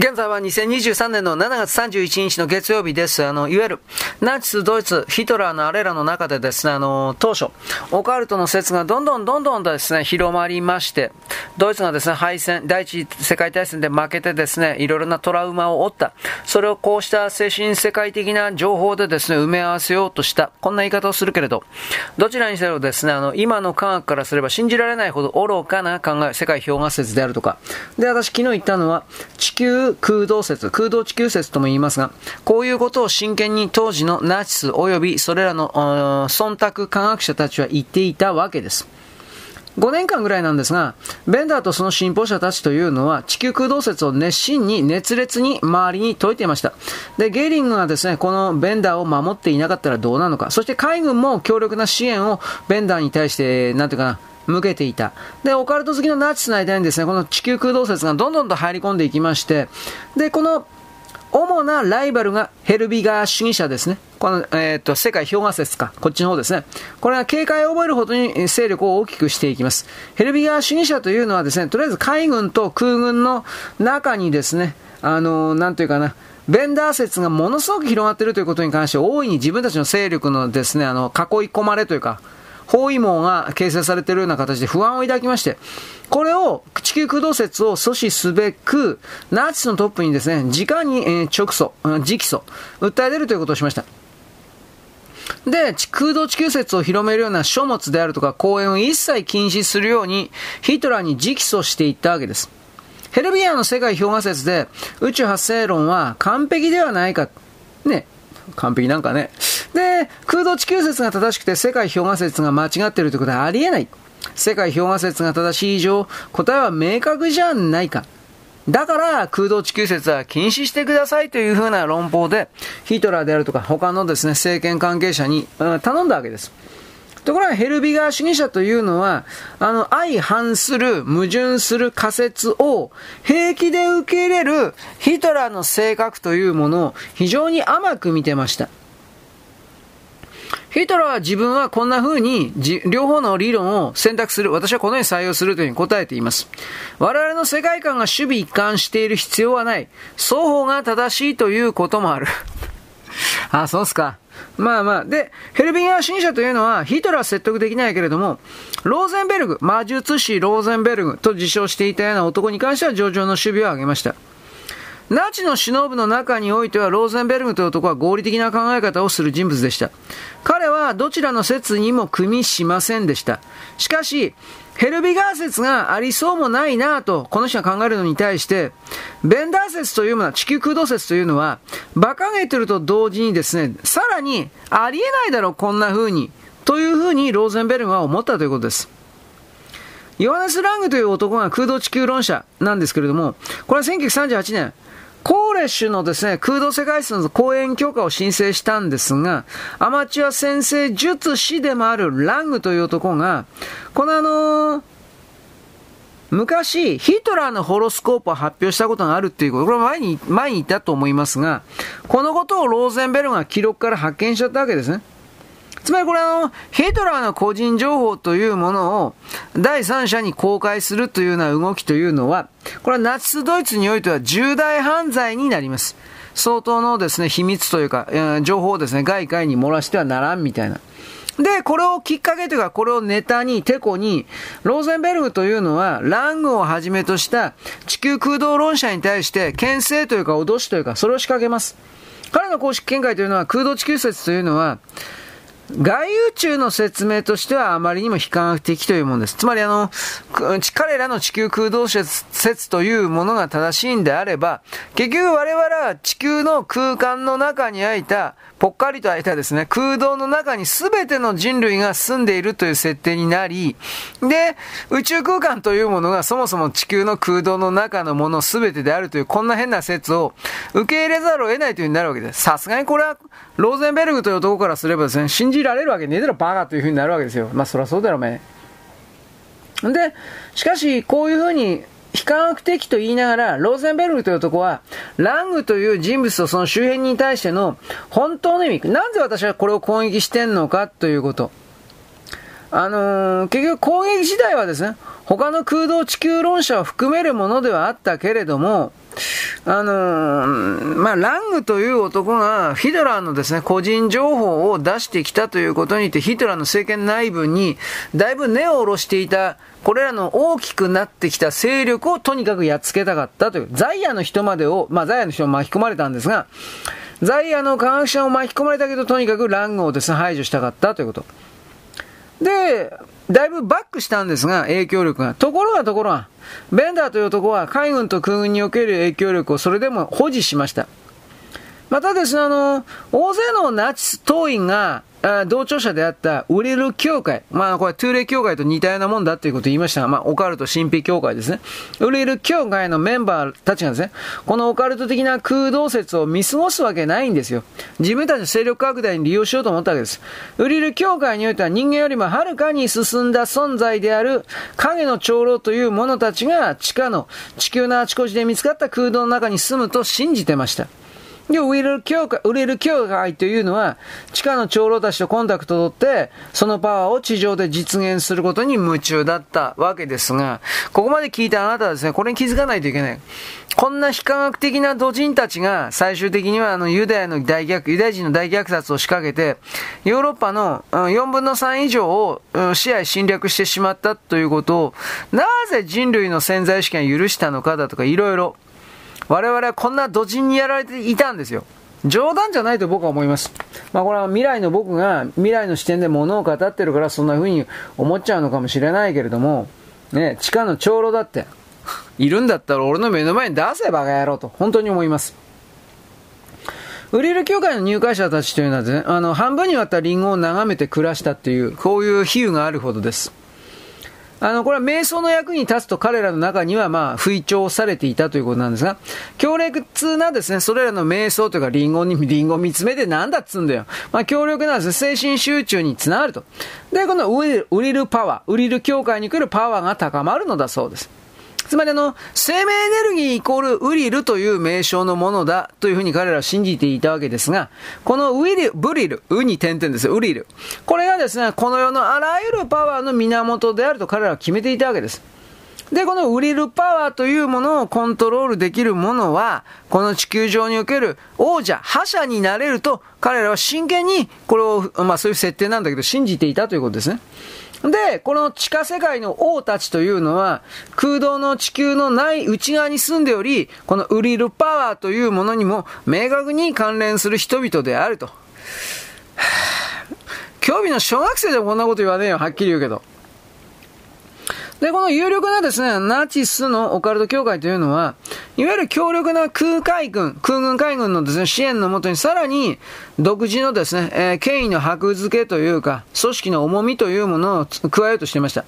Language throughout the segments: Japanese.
現在は2023年の7月31日の月曜日です。あの、いわゆる、ナチス、ドイツ、ヒトラーのあれらの中でですね、あの、当初、オカルトの説がどんどんどんどんですね、広まりまして、ドイツがですね、敗戦、第一次世界大戦で負けてですね、いろいろなトラウマを負った。それをこうした精神世界的な情報でですね、埋め合わせようとした。こんな言い方をするけれど、どちらにせよですね、あの、今の科学からすれば信じられないほど愚かな考え、世界氷河説であるとか。で、私昨日言ったのは、地球空洞説、空洞地球説とも言いますが、こういうことを真剣に当時のナチス及びそれらの忖度科学者たちは言っていたわけです。5年間ぐらいなんですが、ベンダーとその信奉者たちというのは地球空洞説を熱心に熱烈に周りに説いていました。で、ゲーリングがですね、このベンダーを守っていなかったらどうなのか、そして海軍も強力な支援をベンダーに対して、なんていうかな、向けていた。で、オカルト好きのナチスの間にですね、この地球空洞説がどんどんと入り込んでいきまして、で、この主なライバルがヘルビガー主義者ですね。この、えっ、ー、と、世界氷河説か。こっちの方ですね。これは警戒を覚えるほどに勢力を大きくしていきます。ヘルビガー主義者というのはですね、とりあえず海軍と空軍の中にですね、あのー、なんというかな、ベンダー説がものすごく広がっているということに関して大いに自分たちの勢力のですね、あの、囲い込まれというか、包囲網が形成されているような形で不安を抱きまして、これを、地球空洞説を阻止すべく、ナチスのトップにですね、直に、え、直訴、直訴、訴え出るということをしました。で、空洞地球説を広めるような書物であるとか講演を一切禁止するように、ヒトラーに直訴していったわけです。ヘルビアの世界評価説で、宇宙発生論は完璧ではないか。ね、完璧なんかね。で、空洞地球説が正しくて世界氷河説が間違ってるということはありえない。世界氷河説が正しい以上、答えは明確じゃないか。だから空洞地球説は禁止してくださいというふうな論法で、ヒトラーであるとか他のですね、政権関係者に、頼んだわけです。ところがヘルビガー主義者というのは、あの、相反する、矛盾する仮説を平気で受け入れるヒトラーの性格というものを非常に甘く見てました。ヒトラーは自分はこんな風に両方の理論を選択する。私はこのように採用するというふうに答えています。我々の世界観が守備一貫している必要はない。双方が正しいということもある。あ、そうっすか。まあまあ。で、ヘルビンガー主義者というのは、ヒトラーは説得できないけれども、ローゼンベルグ、魔術師ローゼンベルグと自称していたような男に関しては上々の守備を挙げました。ナチの首脳部の中においては、ローゼンベルグという男は合理的な考え方をする人物でした。彼はどちらの説にも組みしませんでした。しかし、ヘルビガー説がありそうもないなぁと、この人が考えるのに対して、ベンダー説というものは、地球空洞説というのは、馬鹿げてると同時にですね、さらに、ありえないだろう、こんな風に、という風にローゼンベルグは思ったということです。ヨハネス・ラングという男が空洞地球論者なんですけれども、これは1938年、コーレッシュのですね、空洞世界室の講演許可を申請したんですが、アマチュア先生術師でもあるラングという男が、このあのー、昔、ヒトラーのホロスコープを発表したことがあるっていうこと、これ前に、前にいたと思いますが、このことをローゼンベルが記録から発見しちゃったわけですね。つまりこれあの、ヒトラーの個人情報というものを第三者に公開するというような動きというのは、これはナチスドイツにおいては重大犯罪になります。相当のですね、秘密というか、情報をですね、外界に漏らしてはならんみたいな。で、これをきっかけというか、これをネタに、テコに、ローゼンベルグというのは、ラングをはじめとした地球空洞論者に対して、牽制というか、脅しというか、それを仕掛けます。彼の公式見解というのは、空洞地球説というのは、外宇宙の説明としてはあまりにも非科学的というものです。つまりあの、彼らの地球空洞説というものが正しいんであれば、結局我々は地球の空間の中に開いたぽっかりと開いたですね、空洞の中に全ての人類が住んでいるという設定になり、で、宇宙空間というものがそもそも地球の空洞の中のもの全てであるというこんな変な説を受け入れざるを得ないという風になるわけです。さすがにこれは、ローゼンベルグという男からすればですね、信じられるわけねえだろ、バカという風になるわけですよ。まあそりゃそうだろ、お前。で、しかし、こういう風に非科学的と言いながら、ローゼンベルグという男は、ラングという人物とその周辺に対しての本当の意味、なぜ私はこれを攻撃してんのかということ。あのー、結局攻撃自体はですね、他の空洞地球論者を含めるものではあったけれども、あのー、まあ、ラングという男がヒトラーのですね、個人情報を出してきたということによって、ヒトラーの政権内部にだいぶ根を下ろしていた、これらの大きくなってきた勢力をとにかくやっつけたかったという、ザイアの人までを、まあ、ザイアの人も巻き込まれたんですが、ザイアの科学者を巻き込まれたけど、とにかくラングをですね、排除したかったということ。で、だいぶバックしたんですが、影響力が。ところがところが、ベンダーという男は海軍と空軍における影響力をそれでも保持しました。またですね、あの、大勢のナチス党員が、あ同調者であったウリル協会。まあ、これ、トゥーレ協会と似たようなもんだっていうことを言いましたが、まあ、オカルト神秘協会ですね。ウリル協会のメンバーたちがですね、このオカルト的な空洞説を見過ごすわけないんですよ。自分たちの勢力拡大に利用しようと思ったわけです。ウリル協会においては人間よりもはるかに進んだ存在である影の長老という者たちが地下の地球のあちこちで見つかった空洞の中に住むと信じてました。で、売れる教会、売れる教会というのは、地下の長老たちとコンタクトを取って、そのパワーを地上で実現することに夢中だったわけですが、ここまで聞いたあなたはですね、これに気づかないといけない。こんな非科学的な土人たちが最終的にはあのユダヤの大虐、ユダヤ人の大虐殺を仕掛けて、ヨーロッパの4分の3以上を支配侵略してしまったということを、なぜ人類の潜在意識が許したのかだとかいろいろ我々はこんな土人にやられていたんですよ。冗談じゃないと僕は思います。まあこれは未来の僕が未来の視点で物を語ってるからそんな風に思っちゃうのかもしれないけれども、ね、地下の長老だって、いるんだったら俺の目の前に出せバカ野郎と、本当に思います。ウリル協会の入会者たちというのはね、あの、半分に割ったリンゴを眺めて暮らしたっていう、こういう比喩があるほどです。あの、これは瞑想の役に立つと彼らの中には、まあ、吹聴されていたということなんですが、強烈なですね、それらの瞑想というか、リンゴに、リンゴ見つめてなんだっつんだよ。まあ、強力なです、ね、精神集中につながると。で、このウリル、ウリルパワー、ウリル協会に来るパワーが高まるのだそうです。つまりあの、生命エネルギーイコールウリルという名称のものだというふうに彼らは信じていたわけですが、このウィリ、ブリル、ウに点々ですウリル。これがですね、この世のあらゆるパワーの源であると彼らは決めていたわけです。で、このウリルパワーというものをコントロールできるものは、この地球上における王者、覇者になれると、彼らは真剣に、これを、まあそういう設定なんだけど、信じていたということですね。で、この地下世界の王たちというのは、空洞の地球のない内側に住んでおり、このウリルパワーというものにも明確に関連する人々であると。興味の小学生でもこんなこと言わねえよ、はっきり言うけど。で、この有力なですね、ナチスのオカルト協会というのは、いわゆる強力な空海軍、空軍海軍のですね、支援のもとにさらに独自のですね、えー、権威の箔付けというか、組織の重みというものを加えようとしていました。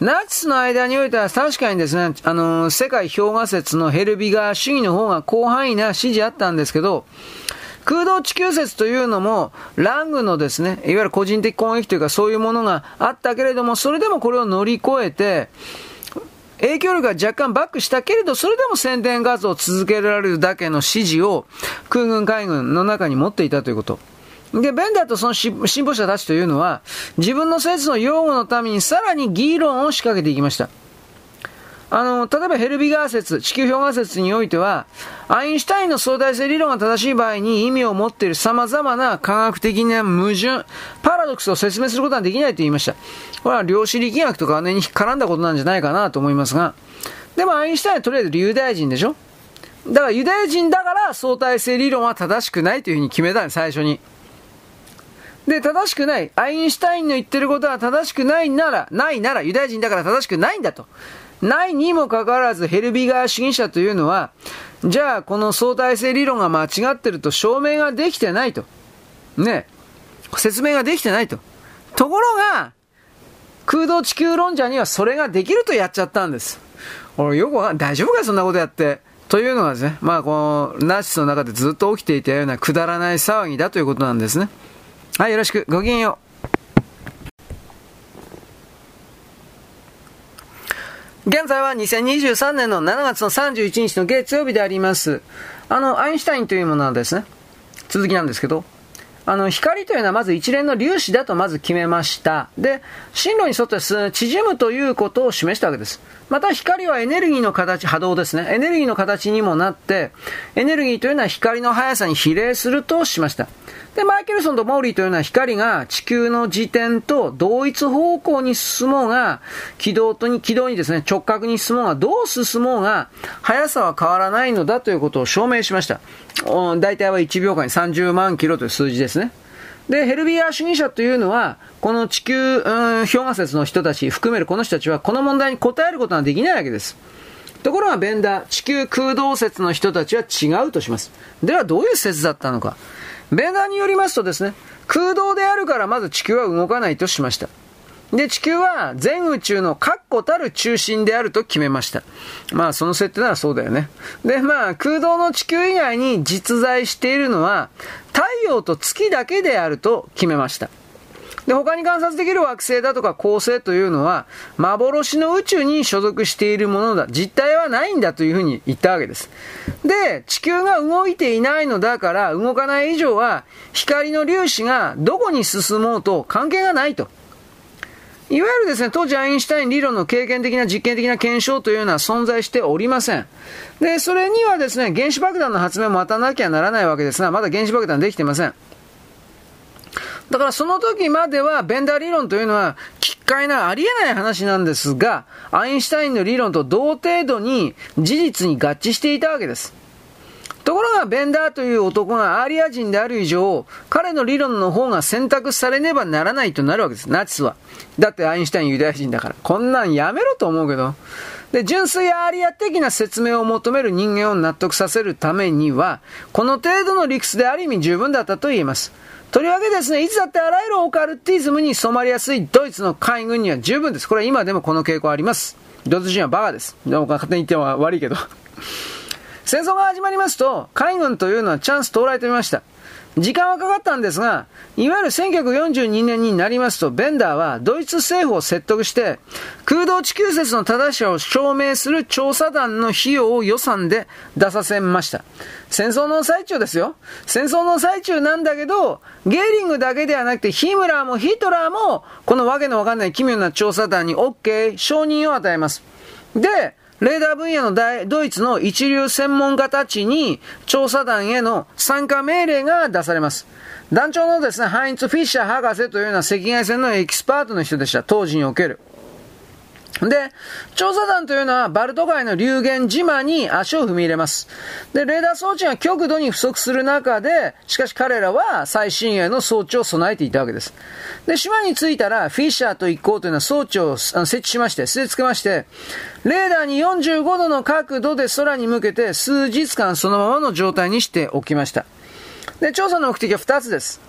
ナチスの間においては確かにですね、あのー、世界氷河説のヘルビガー主義の方が広範囲な支持あったんですけど、空洞地球説というのも、ラングのですね、いわゆる個人的攻撃というかそういうものがあったけれども、それでもこれを乗り越えて、影響力が若干バックしたけれど、それでも宣伝画像を続けられるだけの指示を空軍海軍の中に持っていたということ。で、ベンダーとその進歩者たちというのは、自分の説の擁護のためにさらに議論を仕掛けていきました。あの、例えばヘルビガー説、地球氷河説においては、アインシュタインの相対性理論が正しい場合に意味を持っている様々な科学的な矛盾、パラドックスを説明することはできないと言いました。これは量子力学とかね、に絡んだことなんじゃないかなと思いますが、でもアインシュタインはとりあえずユダヤ人でしょだからユダヤ人だから相対性理論は正しくないというふうに決めたんです、最初に。で、正しくない。アインシュタインの言ってることは正しくないなら、ないなら、ユダヤ人だから正しくないんだと。ないにもかかわらずヘルビガー主義者というのは、じゃあこの相対性理論が間違ってると証明ができてないと。ね。説明ができてないと。ところが、空洞地球論者にはそれができるとやっちゃったんです。俺よくわかん大丈夫かそんなことやって。というのがですね、まあこのナチスの中でずっと起きていたようなくだらない騒ぎだということなんですね。はい、よろしく。ごきげんよう。現在は2023年の7月の31日の月曜日であります。あの、アインシュタインというものはですね、続きなんですけど、あの、光というのはまず一連の粒子だとまず決めました。で、進路に沿って縮むということを示したわけです。また光はエネルギーの形、波動ですね。エネルギーの形にもなって、エネルギーというのは光の速さに比例するとしました。で、マイケルソンとモーリーというのは光が地球の時点と同一方向に進もうが、軌道とに、軌道にですね、直角に進もうが、どう進もうが、速さは変わらないのだということを証明しました。大体は1秒間に30万キロという数字ですね。で、ヘルビア主義者というのは、この地球、うん、氷河説の人たち含めるこの人たちは、この問題に答えることができないわけです。ところがベンダー、地球空洞説の人たちは違うとします。ではどういう説だったのか。ベーダによりますとですね、空洞であるからまず地球は動かないとしました。で、地球は全宇宙の確固たる中心であると決めました。まあ、その設定ならそうだよね。で、まあ、空洞の地球以外に実在しているのは、太陽と月だけであると決めました。で、他に観察できる惑星だとか恒星というのは、幻の宇宙に所属しているものだ。実体はないんだというふうに言ったわけです。で、地球が動いていないのだから、動かない以上は、光の粒子がどこに進もうと関係がないと。いわゆるですね、当時アインシュタイン理論の経験的な実験的な検証というのは存在しておりません。で、それにはですね、原子爆弾の発明も待たなきゃならないわけですが、まだ原子爆弾できてません。だからその時までは、ベンダー理論というのは、奇怪なありえない話なんですが、アインシュタインの理論と同程度に事実に合致していたわけです。ところが、ベンダーという男がアーリア人である以上、彼の理論の方が選択されねばならないとなるわけです、ナチスは。だってアインシュタインユダヤ人だから。こんなんやめろと思うけど。で、純粋アーリア的な説明を求める人間を納得させるためには、この程度の理屈である意味十分だったと言えます。とりわけですね、いつだってあらゆるオカルティズムに染まりやすいドイツの海軍には十分です。これは今でもこの傾向あります。ドイツ人はバカです。でも勝手に言っては悪いけど。戦争が始まりますと、海軍というのはチャンス到来と見ました。時間はかかったんですが、いわゆる1942年になりますと、ベンダーはドイツ政府を説得して、空洞地球説の正しさを証明する調査団の費用を予算で出させました。戦争の最中ですよ。戦争の最中なんだけど、ゲーリングだけではなくて、ヒムラーもヒトラーも、このわけのわかんない奇妙な調査団に OK、承認を与えます。で、レーダー分野の大ドイツの一流専門家たちに調査団への参加命令が出されます。団長のですね、ハインツ・フィッシャー博士というような赤外線のエキスパートの人でした。当時における。で、調査団というのはバルト海のリューゲン島に足を踏み入れます。で、レーダー装置が極度に不足する中で、しかし彼らは最新鋭の装置を備えていたわけです。で、島に着いたら、フィッシャーと一行というのは装置を設置しまして、据え付けまして、レーダーに45度の角度で空に向けて数日間そのままの状態にしておきました。で、調査の目的は2つです。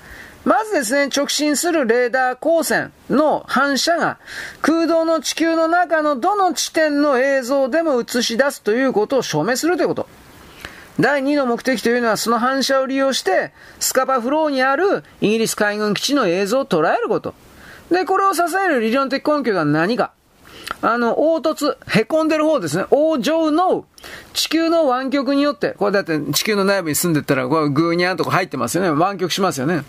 まずですね、直進するレーダー光線の反射が空洞の地球の中のどの地点の映像でも映し出すということを証明するということ。第2の目的というのはその反射を利用してスカパフローにあるイギリス海軍基地の映像を捉えること。で、これを支える理論的根拠が何か。あの、凹凸、凹んでる方ですね。王上の地球の湾曲によって、これだって地球の内部に住んでったら、これグーニャンとか入ってますよね。湾曲しますよね。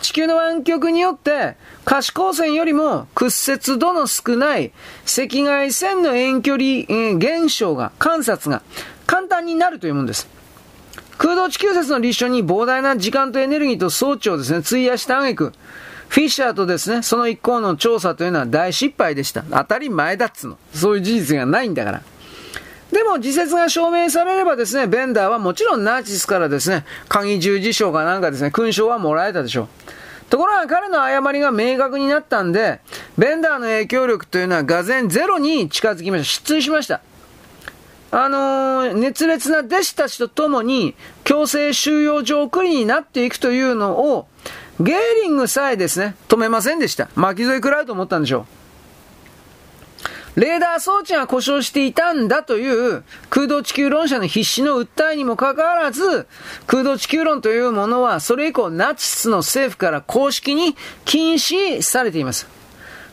地球の湾曲によって、可視光線よりも屈折度の少ない赤外線の遠距離、えー、現象が、観察が簡単になるというものです。空洞地球説の立証に膨大な時間とエネルギーと装置をですね、費やした挙句、フィッシャーとですね、その一行の調査というのは大失敗でした。当たり前だっつの。そういう事実がないんだから。でも、自説が証明されればですね、ベンダーはもちろんナチスからですね、鍵十字章かなんかですね、勲章はもらえたでしょう。ところが彼の誤りが明確になったんで、ベンダーの影響力というのはがぜゼロに近づきました。失墜しました。あのー、熱烈な弟子たちと共に強制収容所送りになっていくというのを、ゲーリングさえですね、止めませんでした。巻き添え食らうと思ったんでしょう。レーダー装置が故障していたんだという空洞地球論者の必死の訴えにもかかわらず、空洞地球論というものはそれ以降ナチスの政府から公式に禁止されています。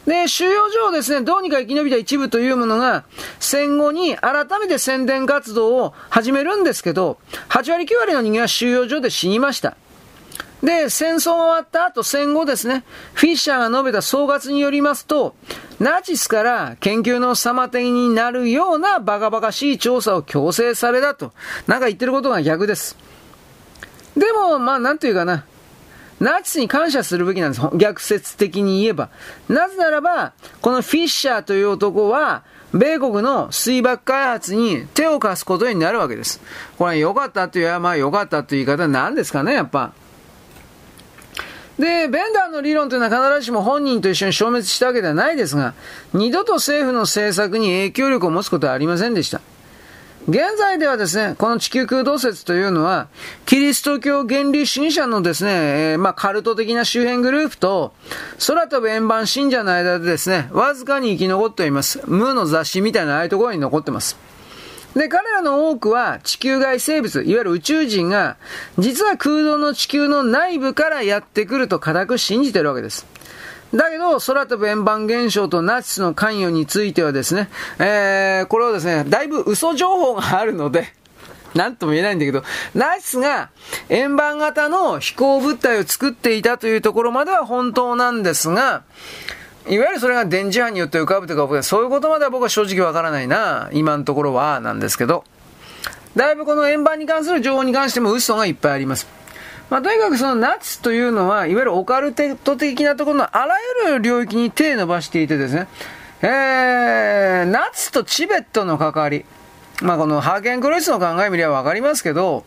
で、収容所をですね、どうにか生き延びた一部というものが、戦後に改めて宣伝活動を始めるんですけど、8割9割の人間は収容所で死にました。で、戦争が終わった後、戦後ですね、フィッシャーが述べた総括によりますと、ナチスから研究の妨げになるようなバカバカしい調査を強制されたと。なんか言ってることが逆です。でも、まあ、なんというかな。ナチスに感謝するべきなんです。逆説的に言えば。なぜならば、このフィッシャーという男は、米国の水爆開発に手を貸すことになるわけです。これは良かったという、まあ良かったという言い方は何ですかね、やっぱ。で、ベンダーの理論というのは必ずしも本人と一緒に消滅したわけではないですが、二度と政府の政策に影響力を持つことはありませんでした。現在ではですね、この地球空洞説というのは、キリスト教原理主義者のですね、えー、まあ、カルト的な周辺グループと、空飛ぶ円盤信者の間でですね、わずかに生き残っています。無の雑誌みたいなああいうところに残ってます。で、彼らの多くは地球外生物、いわゆる宇宙人が、実は空洞の地球の内部からやってくると固く信じてるわけです。だけど、空飛ぶ円盤現象とナチスの関与についてはですね、えー、これはですね、だいぶ嘘情報があるので、なんとも言えないんだけど、ナチスが円盤型の飛行物体を作っていたというところまでは本当なんですが、いわゆるそれが電磁波によって浮かぶというか、そういうことまでは僕は正直わからないな、今のところは、なんですけど。だいぶこの円盤に関する情報に関しても嘘がいっぱいあります。まあ、とにかくそのナチスというのは、いわゆるオカルテト的なところのあらゆる領域に手を伸ばしていてですね、えー、ナチスとチベットの関わり、まあ、このハーケンクロイスの考え見ればわかりますけど、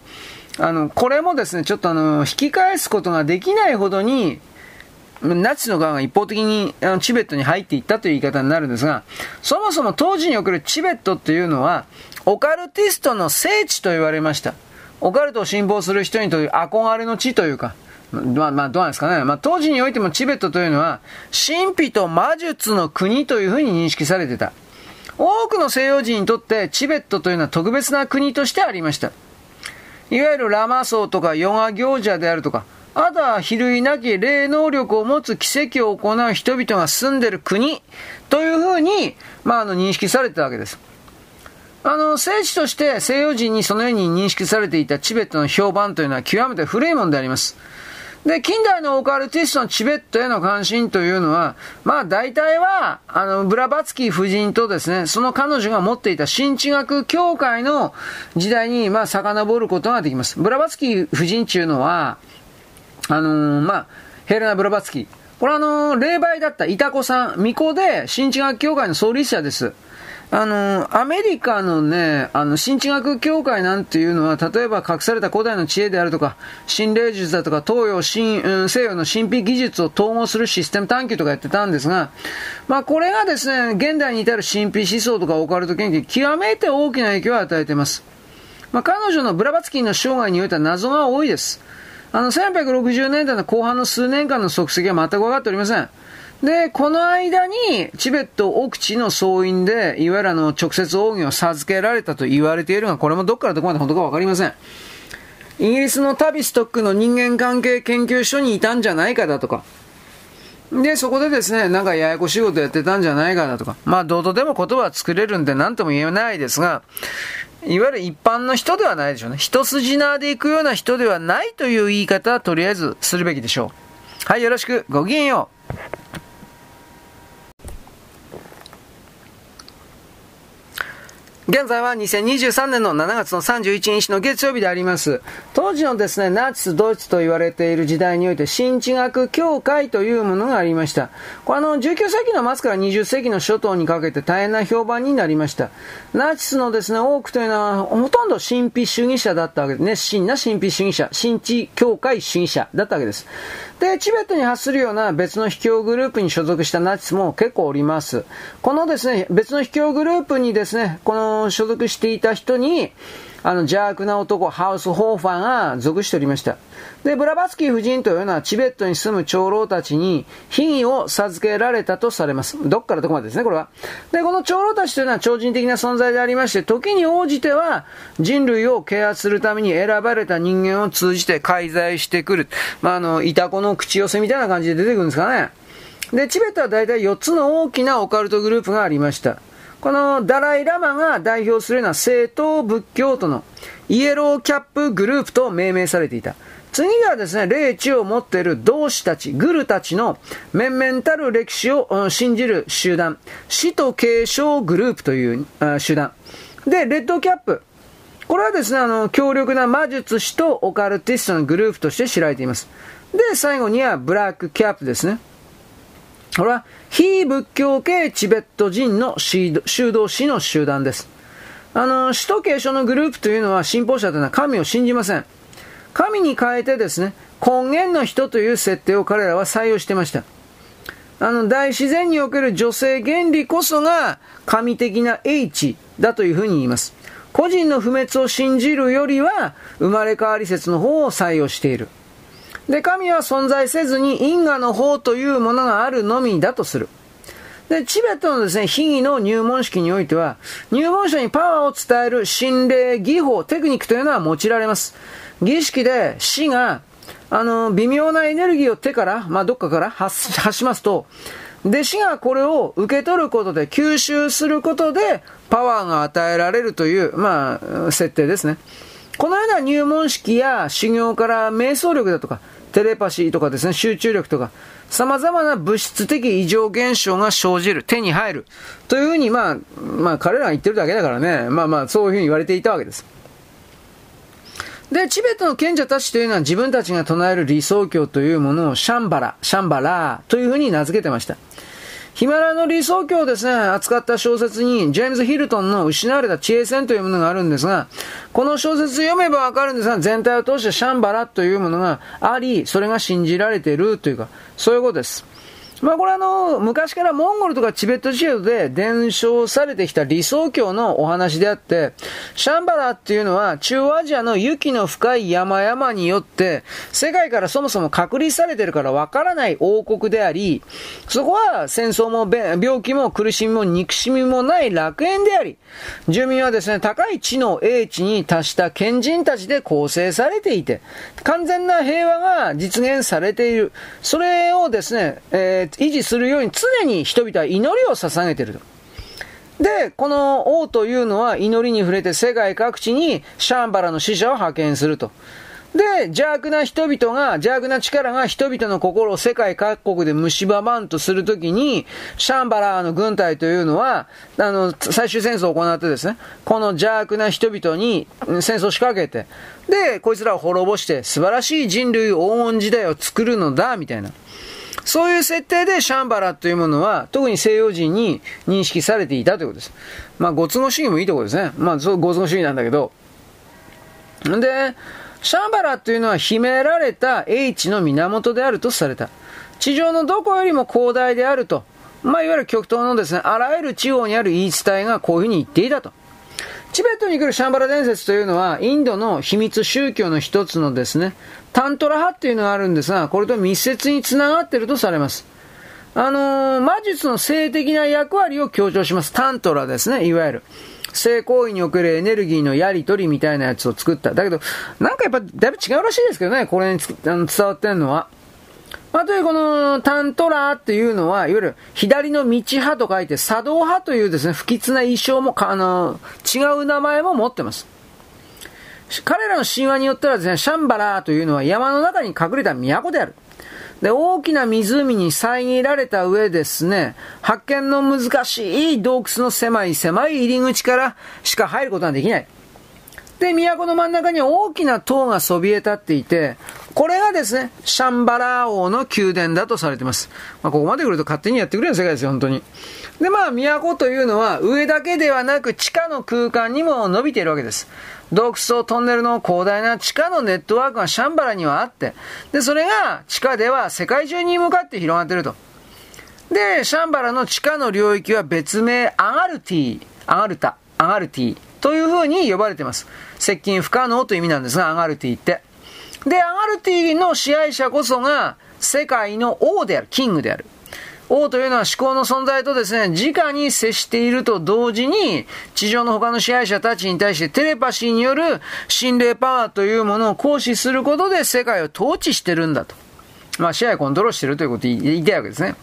あの、これもですね、ちょっとあの、引き返すことができないほどに、ナチスの側が一方的にあのチベットに入っていったという言い方になるんですが、そもそも当時におけるチベットっていうのは、オカルティストの聖地と言われました。オカルトを信奉する人にという憧れの地というか、まあ、まあ、どうなんですかね。まあ、当時においてもチベットというのは、神秘と魔術の国というふうに認識されてた。多くの西洋人にとってチベットというのは特別な国としてありました。いわゆるラマ僧とかヨガ行者であるとか、あとは比類なき霊能力を持つ奇跡を行う人々が住んでる国というふうに、まあ、あの、認識されてたわけです。あの、聖地として西洋人にそのように認識されていたチベットの評判というのは極めて古いものであります。で、近代のオカルティストのチベットへの関心というのは、まあ大体は、あの、ブラバツキー夫人とですね、その彼女が持っていた新地学協会の時代に、まあ遡ることができます。ブラバツキー夫人っていうのは、あのー、まあ、ヘレナ・ブラバツキー。これあのー、霊媒だったイタコさん、巫女で新地学協会の創立者です。あのー、アメリカのね、あの、新地学協会なんていうのは、例えば隠された古代の知恵であるとか、心霊術だとか、東洋、新、うん、西洋の神秘技術を統合するシステム探求とかやってたんですが、まあ、これがですね、現代に至る神秘思想とかオカルト研究、極めて大きな影響を与えています。まあ、彼女のブラバツキーの生涯においては謎が多いです。あの、1860年代の後半の数年間の足跡は全く分かっておりません。で、この間に、チベット奥地の総員で、いわゆるあの、直接奥義を授けられたと言われているが、これもどっからどこまで本当か分かりません。イギリスのタビストックの人間関係研究所にいたんじゃないかだとか。で、そこでですね、なんかややこしいことやってたんじゃないかだとか。まあ、どうとでも言葉は作れるんで何とも言えないですが、いわゆる一般の人ではないでしょうね。一筋縄で行くような人ではないという言い方はとりあえずするべきでしょう。はい、よろしく。ごきげんよう。現在は2023年の7月の31日の月曜日であります。当時のですね、ナチス、ドイツと言われている時代において、新地学協会というものがありました。これあの、19世紀の末から20世紀の初頭にかけて大変な評判になりました。ナチスのですね、多くというのは、ほとんど神秘主義者だったわけです。熱心な神秘主義者、新地協会主義者だったわけです。で、チベットに発するような別の秘境グループに所属したナチスも結構おります。このですね、別の秘境グループにですね、この所属していた人に、あの、邪悪な男、ハウス・ホーファーが属しておりました。で、ブラバツキー夫人というのはチベットに住む長老たちに秘儀を授けられたとされます。どっからどこまでですね、これは。で、この長老たちというのは超人的な存在でありまして、時に応じては人類を啓発するために選ばれた人間を通じて介在してくる。まあ、あの、イタコの口寄せみたいな感じで出てくるんですかね。で、チベットは大体4つの大きなオカルトグループがありました。このダライ・ラマが代表するような正統仏教徒のイエローキャップグループと命名されていた。次がですね、霊知を持っている同志たち、グルたちの面々たる歴史を信じる集団、死と継承グループという集団。で、レッドキャップ。これはですね、あの、強力な魔術師とオカルティストのグループとして知られています。で、最後にはブラックキャップですね。これは非仏教系チベット人の修道士の集団です。あの、首都継承のグループというのは信奉者というのは神を信じません。神に変えてですね、根源の人という設定を彼らは採用してました。あの、大自然における女性原理こそが神的な H だというふうに言います。個人の不滅を信じるよりは、生まれ変わり説の方を採用している。で、神は存在せずに因果の方というものがあるのみだとする。で、チベットのですね、秘儀の入門式においては、入門者にパワーを伝える心霊技法、テクニックというのは用いられます。儀式で死が、あの、微妙なエネルギーを手から、まあ、どっかから発発しますと、弟子がこれを受け取ることで、吸収することで、パワーが与えられるという、まあ、設定ですね。このような入門式や修行から瞑想力だとか、テレパシーとかですね、集中力とか、様々な物質的異常現象が生じる、手に入る。というふうに、まあ、まあ、彼らが言ってるだけだからね、まあまあ、そういうふうに言われていたわけです。で、チベットの賢者たちというのは自分たちが唱える理想郷というものをシャンバラ、シャンバラというふうに名付けてました。ヒマラの理想郷をですね、扱った小説に、ジェームズ・ヒルトンの失われた知恵戦というものがあるんですが、この小説読めばわかるんですが、全体を通してシャンバラというものがあり、それが信じられているというか、そういうことです。まあこれあの、昔からモンゴルとかチベット地方で伝承されてきた理想郷のお話であって、シャンバラっていうのは中央アジアの雪の深い山々によって、世界からそもそも隔離されてるからわからない王国であり、そこは戦争も病気も苦しみも憎しみもない楽園であり、住民はですね、高い地の英知に達した賢人たちで構成されていて、完全な平和が実現されている。それをですね、えー維持するように常に人々は祈りを捧げていると。で、この王というのは祈りに触れて世界各地にシャンバラの使者を派遣すると。で、邪悪な人々が、邪悪な力が人々の心を世界各国で蝕まんとするときに、シャンバラーの軍隊というのは、あの、最終戦争を行ってですね、この邪悪な人々に戦争を仕掛けて、で、こいつらを滅ぼして素晴らしい人類黄金時代を作るのだ、みたいな。そういう設定でシャンバラというものは、特に西洋人に認識されていたということです。まあ、ご都合主義もいいところですね。まあ、そう、ご都合主義なんだけど。んで、シャンバラというのは秘められた英知の源であるとされた。地上のどこよりも広大であると。まあ、いわゆる極東のですね、あらゆる地方にある言い伝えがこういうふうに言っていたと。チベットに来るシャンバラ伝説というのは、インドの秘密宗教の一つのですね、タントラ派っていうのがあるんですが、これと密接につながっているとされます。あのー、魔術の性的な役割を強調します。タントラですね、いわゆる。性行為におけるエネルギーのやり取りみたいなやつを作った。だけど、なんかやっぱだいぶ違うらしいですけどね、これにあの伝わってんのは。まあ、というこのタントラーっていうのは、いわゆる左の道派と書いて、作動派というですね、不吉な衣装も、あの、違う名前も持ってます。彼らの神話によってはですね、シャンバラーというのは山の中に隠れた都である。で、大きな湖に遮られた上ですね、発見の難しい洞窟の狭い狭い入り口からしか入ることができない。で、都の真ん中に大きな塔がそびえ立っていて、これがですね、シャンバラ王の宮殿だとされています。まあ、ここまで来ると勝手にやってくれる世界ですよ、本当に。で、まあ、都というのは上だけではなく地下の空間にも伸びているわけです。洞窟とトンネルの広大な地下のネットワークがシャンバラにはあって、で、それが地下では世界中に向かって広がっていると。で、シャンバラの地下の領域は別名アガルティ、アガルタ、アガルティという風に呼ばれています。接近不可能という意味なんですが、アガルティって。で、アガルティの支配者こそが世界の王である、キングである。王というのは思考の存在とですね、直に接していると同時に、地上の他の支配者たちに対してテレパシーによる心霊パワーというものを行使することで世界を統治してるんだと。まあ、支配コントロールしてるということを言いたいわけですね。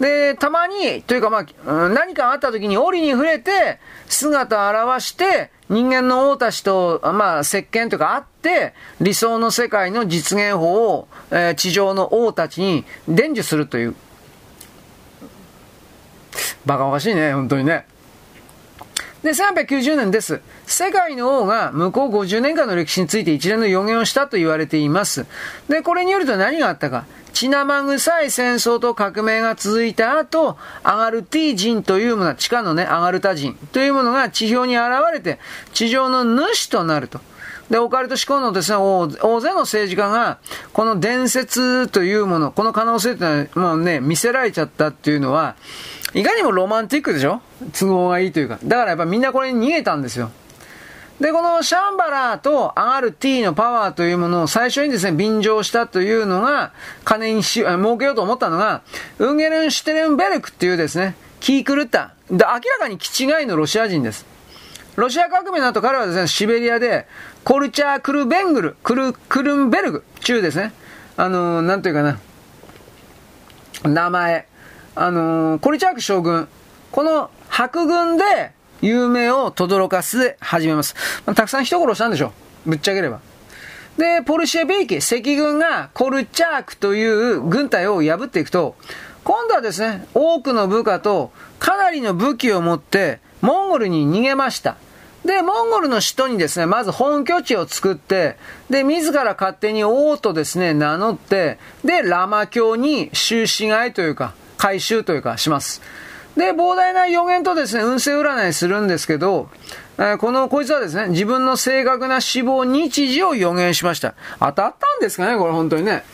で、たまに、というかまあ、何かあった時に折に触れて、姿を現して、人間の王たちと、まあ、接見というかあって、理想の世界の実現法を、えー、地上の王たちに伝授するという。バカバカしいね、本当にね。で、390年です。世界の王が向こう50年間の歴史について一連の予言をしたと言われています。で、これによると何があったか。血生臭い戦争と革命が続いた後、アガルティ人というものが、地下のね、アガルタ人というものが地表に現れて、地上の主となると。で、オカルト思考のですね、大勢の政治家が、この伝説というもの、この可能性というのは、もうね、見せられちゃったっていうのは、いかにもロマンティックでしょ？都合がいいというか。だからやっぱみんなこれに逃げたんですよ。で、このシャンバラーとアガルティのパワーというものを最初にですね、便乗したというのが、金にし、儲けようと思ったのが、ウンゲルン・シュテレンベルクっていうですね、気狂った、で明らかに気違いのロシア人です。ロシア革命の後彼はですね、シベリアで、コルチャー・クルベングル、クル、クルンベルグ、中ですね。あのー、なんというかな、名前。あのー、コルチャーク将軍、この白軍で有名を轟かす始めます。まあ、たくさん人殺したんでしょうぶっちゃければ。で、ポルシェベイキ、赤軍がコルチャークという軍隊を破っていくと、今度はですね、多くの部下とかなりの武器を持ってモンゴルに逃げました。で、モンゴルの首都にですね、まず本拠地を作って、で、自ら勝手に王とですね、名乗って、で、ラマ教に終止外というか、回収というかします。で、膨大な予言とですね、運勢占いするんですけど、えー、この、こいつはですね、自分の正確な死亡日時を予言しました。当たったんですかね、これ本当にね。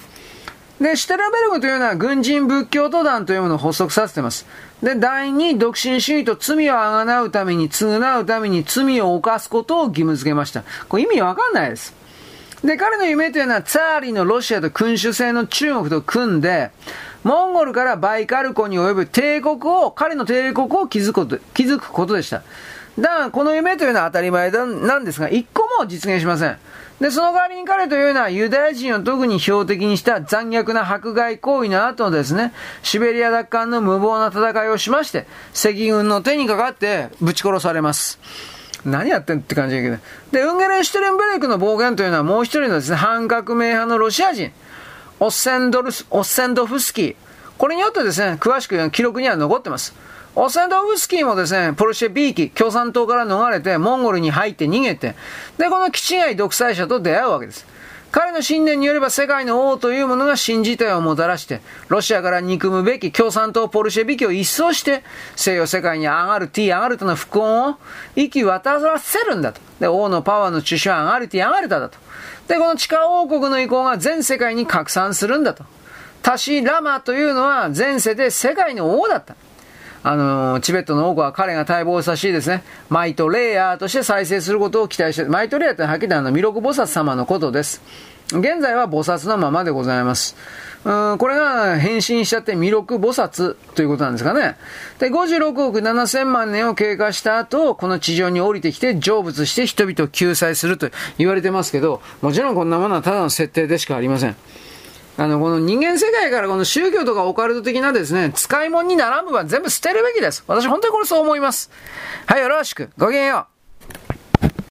で、シュテルベルグというのは軍人仏教徒団というものを発足させてます。で、第二、独身主義と罪をあがなうために、償うために罪を犯すことを義務付けました。これ意味わかんないです。で、彼の夢というのは、ツァーリのロシアと君主制の中国と組んで、モンゴルからバイカル湖に及ぶ帝国を、彼の帝国を築くこと、築くことでした。だから、この夢というのは当たり前だなんですが、一個も実現しません。で、その代わりに彼というのはユダヤ人を特に標的にした残虐な迫害行為の後のですね、シベリア奪還の無謀な戦いをしまして、赤軍の手にかかってぶち殺されます。何やってんって感じだけど。で、ウンゲレン・シュテレンベレクの暴言というのはもう一人のですね、反革命派のロシア人。オッセンドルス、オッセンドフスキー。これによってですね、詳しく記録には残ってます。オッセンドフスキーもですね、ポルシェビーキ、共産党から逃れて、モンゴルに入って逃げて、で、この基地外独裁者と出会うわけです。彼の信念によれば世界の王というものが新時代をもたらして、ロシアから憎むべき共産党ポルシェビキを一掃して、西洋世界に上がる T 上がるとの不幸を息き渡らせるんだと。で、王のパワーの中心は上がる T 上がるただと。で、この地下王国の意向が全世界に拡散するんだと。タシ・ラマというのは前世で世界の王だった。あの、チベットの王国は彼が待望さしたしですね、マイトレイヤーとして再生することを期待して、マイトレイヤーってはっきりあの、弥勒菩薩様のことです。現在は菩薩のままでございます。うん、これが変身しちゃって弥勒菩薩ということなんですかね。で、56億7000万年を経過した後、この地上に降りてきて成仏して人々を救済すると言われてますけど、もちろんこんなものはただの設定でしかありません。あの、この人間世界からこの宗教とかオカルト的なですね、使い物に並ぶは全部捨てるべきです。私本当にこれそう思います。はい、よろしく。ごきげんよう。